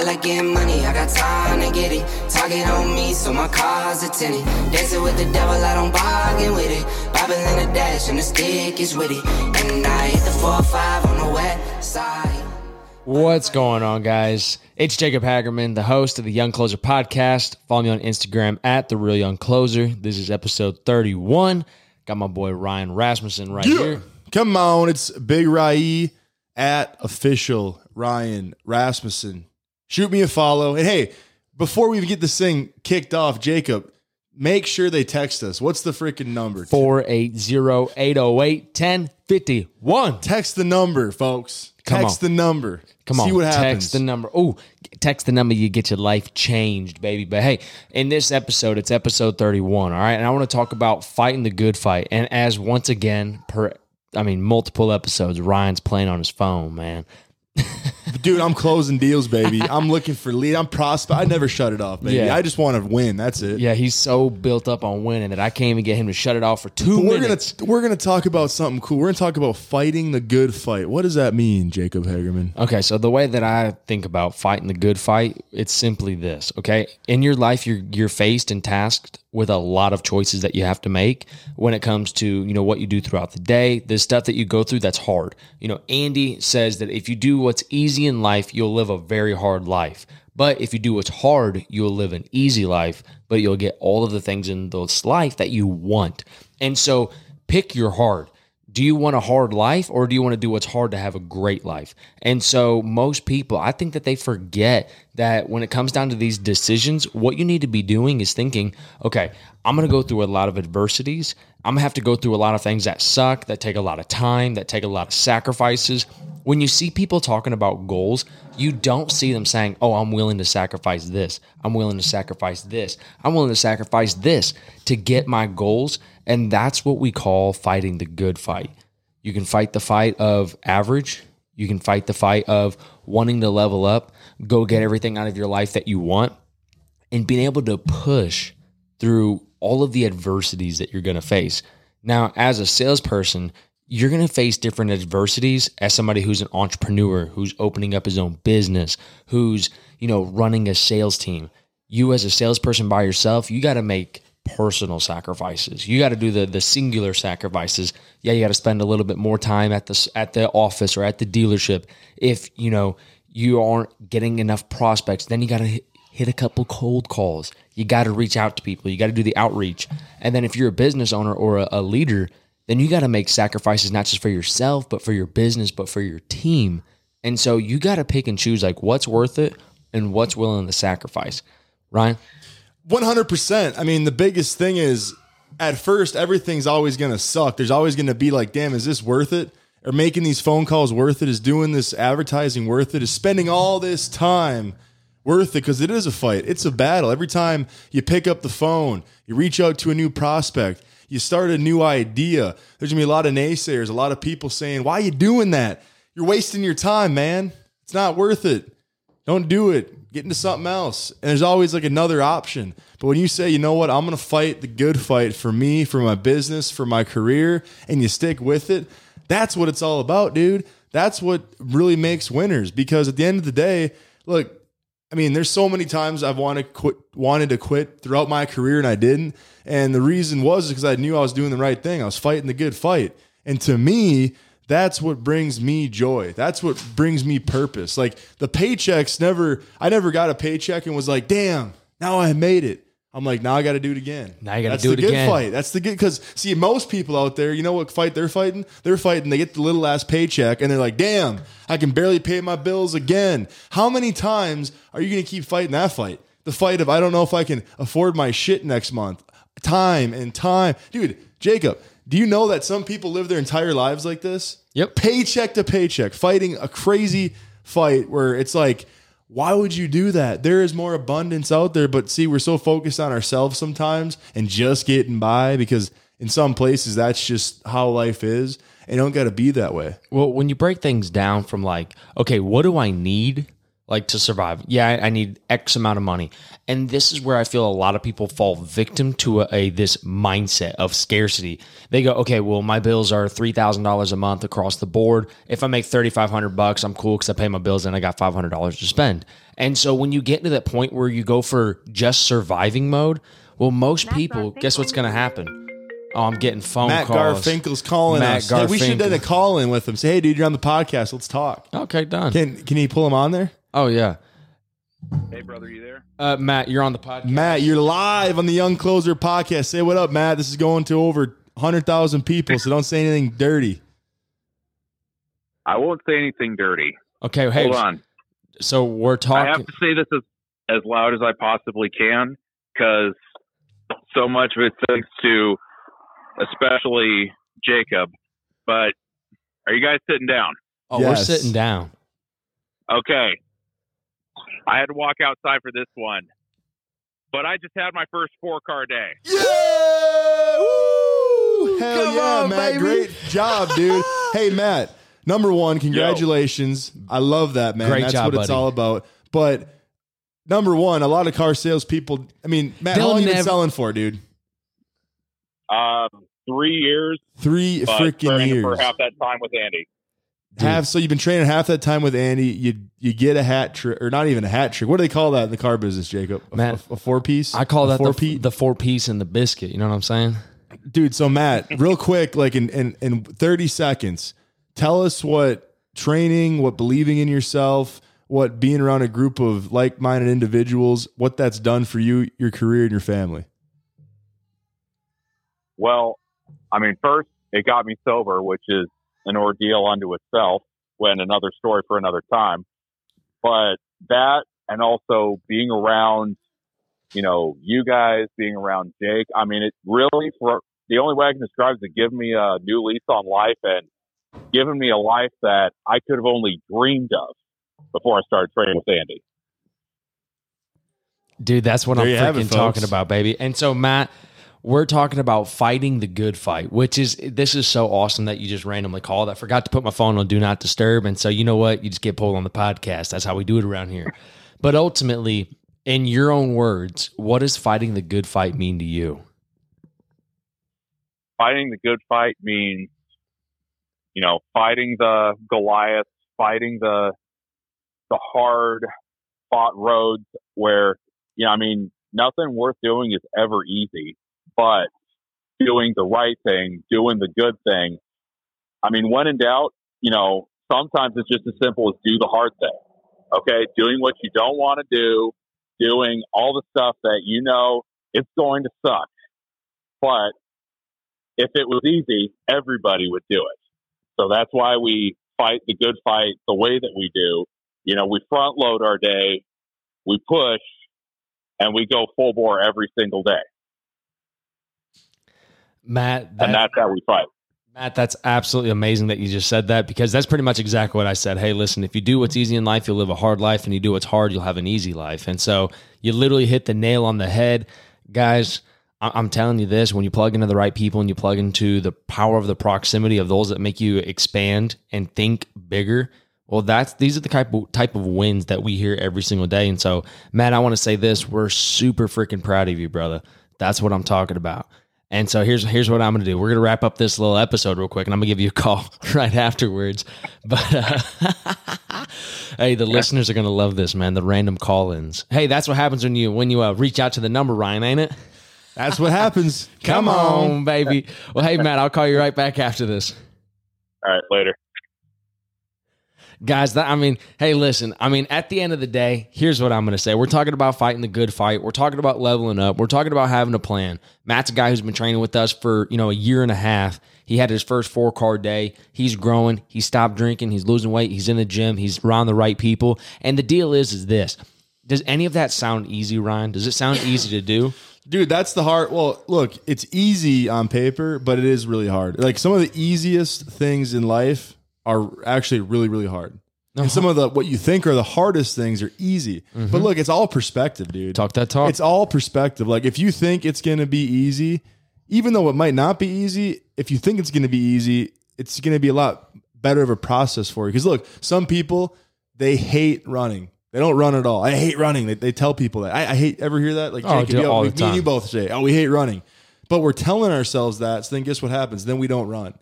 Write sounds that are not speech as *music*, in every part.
I like getting money, I got time to get it. Target on me, so my car's a tinny. Dancing with the devil, I don't bargain with it. Bible in the dash, and the stick is with it. And I hit the 4 5 on the west side. What's going on, guys? It's Jacob Hagerman, the host of the Young Closer podcast. Follow me on Instagram at the Real Young Closer. This is episode 31. Got my boy Ryan Rasmussen right here. Come on, it's Big Rai at official Ryan Rasmussen. Shoot me a follow. And hey, before we even get this thing kicked off, Jacob, make sure they text us. What's the freaking number? 480-808-1051. Text the number, folks. Come text on. the number. Come on. See what happens. text the number. Oh, text the number. You get your life changed, baby. But hey, in this episode, it's episode thirty-one. All right, and I want to talk about fighting the good fight. And as once again, per I mean, multiple episodes, Ryan's playing on his phone, man. Dude, I'm closing deals, baby. I'm looking for lead. I'm prospect. I never shut it off, baby. Yeah. I just want to win. That's it. Yeah, he's so built up on winning that I can't even get him to shut it off for two But we're minutes. gonna we're gonna talk about something cool. We're gonna talk about fighting the good fight. What does that mean, Jacob Hagerman? Okay, so the way that I think about fighting the good fight, it's simply this. Okay, in your life, you're you're faced and tasked with a lot of choices that you have to make when it comes to you know what you do throughout the day, the stuff that you go through that's hard. You know, Andy says that if you do what's easy in life, you'll live a very hard life. But if you do what's hard, you'll live an easy life, but you'll get all of the things in this life that you want. And so pick your hard do you want a hard life or do you want to do what's hard to have a great life? And so, most people, I think that they forget that when it comes down to these decisions, what you need to be doing is thinking, okay, I'm going to go through a lot of adversities. I'm going to have to go through a lot of things that suck, that take a lot of time, that take a lot of sacrifices. When you see people talking about goals, you don't see them saying, Oh, I'm willing to sacrifice this. I'm willing to sacrifice this. I'm willing to sacrifice this to get my goals. And that's what we call fighting the good fight. You can fight the fight of average. You can fight the fight of wanting to level up, go get everything out of your life that you want, and being able to push through all of the adversities that you're going to face. Now, as a salesperson, you're going to face different adversities as somebody who's an entrepreneur, who's opening up his own business, who's, you know, running a sales team. You as a salesperson by yourself, you got to make personal sacrifices. You got to do the the singular sacrifices. Yeah, you got to spend a little bit more time at the at the office or at the dealership. If, you know, you aren't getting enough prospects, then you got to hit, a couple cold calls. You got to reach out to people. You got to do the outreach. And then if you're a business owner or a, a leader, then you got to make sacrifices not just for yourself, but for your business, but for your team. And so you got to pick and choose like what's worth it and what's willing to sacrifice. Ryan? One hundred percent. I mean, the biggest thing is at first everything's always gonna suck. There's always gonna be like, damn, is this worth it? Or making these phone calls worth it? Is doing this advertising worth it? Is spending all this time worth it? Because it is a fight. It's a battle. Every time you pick up the phone, you reach out to a new prospect, you start a new idea. There's gonna be a lot of naysayers, a lot of people saying, Why are you doing that? You're wasting your time, man. It's not worth it. Don't do it. Get into something else. And there's always like another option. But when you say, you know what, I'm going to fight the good fight for me, for my business, for my career, and you stick with it, that's what it's all about, dude. That's what really makes winners. Because at the end of the day, look, I mean, there's so many times I've wanted quit, wanted to quit throughout my career and I didn't. And the reason was because I knew I was doing the right thing. I was fighting the good fight. And to me, that's what brings me joy. That's what brings me purpose. Like the paychecks never, I never got a paycheck and was like, damn, now I made it. I'm like, now I got to do it again. Now you gotta do it again. That's the good fight. That's the good because see, most people out there, you know what fight they're fighting? They're fighting. They get the little ass paycheck and they're like, damn, I can barely pay my bills again. How many times are you going to keep fighting that fight? The fight of I don't know if I can afford my shit next month. Time and time, dude. Jacob, do you know that some people live their entire lives like this? Yep. Paycheck to paycheck, fighting a crazy fight where it's like, why would you do that? There is more abundance out there, but see, we're so focused on ourselves sometimes and just getting by because in some places that's just how life is. And don't got to be that way. Well, when you break things down from like, okay, what do I need? Like to survive. Yeah, I, I need X amount of money. And this is where I feel a lot of people fall victim to a, a this mindset of scarcity. They go, okay, well, my bills are three thousand dollars a month across the board. If I make thirty five hundred bucks, I'm cool because I pay my bills and I got five hundred dollars to spend. And so when you get to that point where you go for just surviving mode, well, most people, guess what's going to happen? Oh, I'm getting phone Matt calls. Garfinkel's calling Matt us. Hey, we should have done a Garfinkel. call in with him. Say, hey, dude, you're on the podcast. Let's talk. Okay, done. Can can he pull him on there? Oh yeah, Hey, brother, you there? uh, Matt, you're on the podcast. Matt, you're live on the Young Closer podcast. Say what up, Matt. This is going to over 100,000 people, so don't say anything dirty. I won't say anything dirty. Okay, hey, Hold on. so we're talking. I have to say this as, as loud as I possibly can because so much of it thanks to especially Jacob. But are you guys sitting down? oh, Yes. we're sitting down. Okay. I had to walk outside for this one. But I just had my first four car day. Yeah! Woo! Hell Come yeah, on, Matt. baby. Great job, dude. *laughs* hey, Matt. Number one, congratulations. I love that, man. Great That's job, what it's buddy. all about. But number one, a lot of car salespeople. I mean, Matt, They'll how long you been selling for, dude? Um, three years, Three freaking years. for half that time with Andy. Have so you've been training half that time with Andy. You you get a hat trick, or not even a hat trick. What do they call that in the car business, Jacob? A, Matt, a, four piece. I call that four the, the four piece and the biscuit. You know what I'm saying? dude. So Matt, real quick, like in, in in thirty seconds, tell us what training, what believing in yourself, what being around a group of like minded individuals, what that's done for you, your career, and your family. Well, I mean, first it got me sober, which is an ordeal unto itself. When another story for another time, but that and also being around, you know, you guys being around Jake. I mean, it really for the only way I can describe it is to give me a new lease on life and given me a life that I could have only dreamed of before I started training with Andy. Dude, that's what There I'm you have it, freaking talking about, baby. And so, Matt, we're talking about fighting the good fight, which is this is so awesome that you just randomly called. I forgot to put my phone on do not disturb, and so you know what? You just get pulled on the podcast. That's how we do it around here. But ultimately, in your own words, what does fighting the good fight mean to you? fighting the good fight means, you know, fighting the Goliath, fighting the the hard fought roads where, you know, I mean, nothing worth doing is ever easy, but doing the right thing, doing the good thing. I mean, when in doubt, you know, sometimes it's just as simple as do the hard thing. Okay, doing what you don't want to do, doing all the stuff that you know it's going to suck, but if it was easy, everybody would do it. So that's why we fight the good fight the way that we do. You know, we front load our day, we push, and we go full bore every single day. Matt, that, And that's how we fight. Matt, that's absolutely amazing that you just said that because that's pretty much exactly what I said. Hey, listen, if you do what's easy in life, you'll live a hard life, and you do what's hard, you'll have an easy life. And so you literally hit the nail on the head, guys. I'm telling you this: when you plug into the right people and you plug into the power of the proximity of those that make you expand and think bigger, well, that's these are the type of, type of wins that we hear every single day. And so, Matt, I want to say this: we're super freaking proud of you, brother. That's what I'm talking about. And so here's here's what I'm going to do. We're going to wrap up this little episode real quick, and I'm going to give you a call *laughs* right afterwards. But uh, *laughs* hey, the listeners are going to love this, man. The random call-ins. Hey, that's what happens when you when you uh, reach out to the number, Ryan, ain't it? That's what happens. *laughs* Come on, baby. Well, hey, Matt, I'll call you right back after this. All right, later. Guys that i mean hey listen i mean at the end of the day here's what i'm going to say. We're talking about fighting the good fight. We're talking about leveling up. We're talking about having a plan. Matt's a guy who's been training with us for you know a year and a half. He had his first four card day. He's growing. He stopped drinking. He's losing weight. He's in the gym. He's around the right people. And the deal is is this. Does any of that sound easy ryan? Does it sound *laughs* easy to do? Dude, that's the hard. Well, look, it's easy on paper, but it is really hard. Like some of the easiest things in life are actually really, really hard. And some uh-huh. of the what you think are the hardest things are easy. But mm-hmm. look, it's all perspective, dude. talk that talk It's all perspective. Like if you think it's going to be easy, even though it might not be easy, if you think it's going to be easy, it's going to be a lot better of a process for you. Because look, some people they hate running. They don't run at all. I hate running. They, they tell people that. I, I hate ever hear that. Like Oh, Jacob, do it you, all me and you both say, "Oh, we hate running," but we're telling ourselves that. So then, guess what happens? Then we don't run.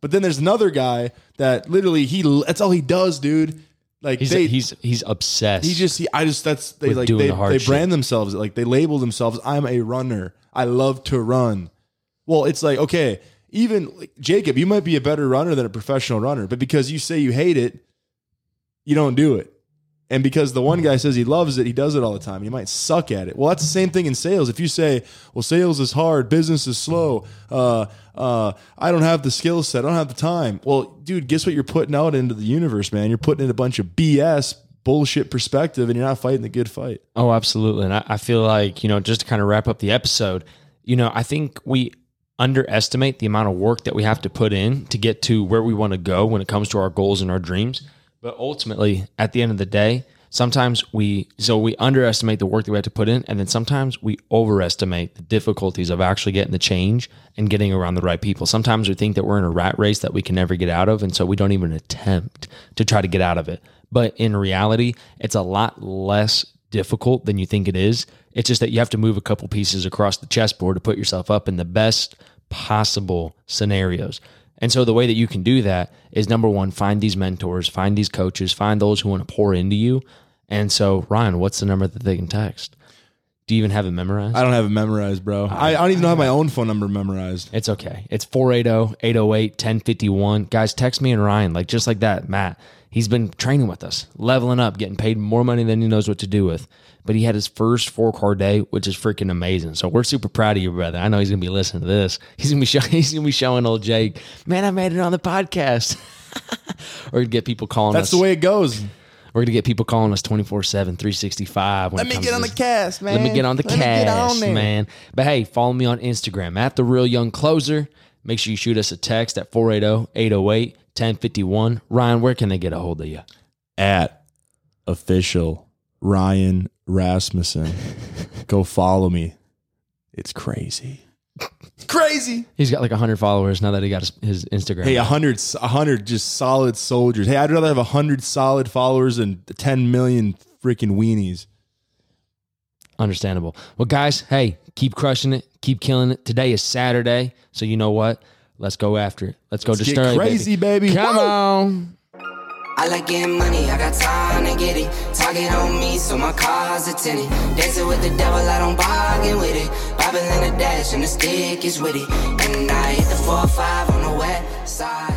But then there's another guy that literally he that's all he does, dude. Like He's they, he's he's obsessed. he just he, I just that's they With like doing they, the hard they shit. brand themselves like they label themselves. I'm a runner. I love to run. Well, it's like okay, even like, Jacob, you might be a better runner than a professional runner, but because you say you hate it, you don't do it. And because the one guy says he loves it, he does it all the time. You might suck at it. Well, that's the same thing in sales. If you say, "Well, sales is hard, business is slow," uh, uh, I don't have the skill set, I don't have the time. Well, dude, guess what you're putting out into the universe, man? You're putting in a bunch of BS, bullshit perspective, and you're not fighting the good fight. Oh, absolutely. And I, I feel like, you know, just to kind of wrap up the episode, you know, I think we underestimate the amount of work that we have to put in to get to where we want to go when it comes to our goals and our dreams. But ultimately, at the end of the day, sometimes we so we underestimate the work that we have to put in, and then sometimes we overestimate the difficulties of actually getting the change and getting around the right people. Sometimes we think that we're in a rat race that we can never get out of, and so we don't even attempt to try to get out of it. But in reality, it's a lot less difficult than you think it is. It's just that you have to move a couple pieces across the chessboard to put yourself up in the best possible scenarios. And so the way that you can do that is number one, find these mentors, find these coaches, find those who want to pour into you. And so, Ryan, what's the number that they can text? Do you even have it memorized? I don't have it memorized, bro. Uh, I, I don't even know have my own phone number memorized. It's okay. It's 480-808-1051. Guys, text me and Ryan, like just like that. Matt, he's been training with us, leveling up, getting paid more money than he knows what to do with. But he had his first four car day, which is freaking amazing. So we're super proud of you, brother. I know he's gonna be listening to this. He's gonna be showing *laughs* he's gonna be showing old Jake, man, I made it on the podcast. *laughs* or get people calling That's us. the way it goes. We're gonna get people calling us 24-7, 365. when Let it me get to on the cast, man. Let me get on the Let me get on cast, there. man. But hey, follow me on Instagram at the real young closer. Make sure you shoot us a text at oh, 480-808-1051. Ryan, where can they get a hold of you? At official Ryan Rasmussen. *laughs* Go follow me. It's crazy. Crazy. He's got like 100 followers now that he got his, his Instagram. Hey, a hundred, a hundred just solid soldiers. Hey, I'd rather have a hundred solid followers than ten million freaking weenies. Understandable. Well, guys, hey, keep crushing it. Keep killing it. Today is Saturday. So you know what? Let's go after it. Let's go Let's just get early, crazy, baby. Come Woo! on. I like getting money, I got time to get it. Target on me, so my car's a tinny. Dancing with the devil, I don't bargain with it. Bobbing in the dash, and the stick is with it. And I hit the 4 5 on the west side.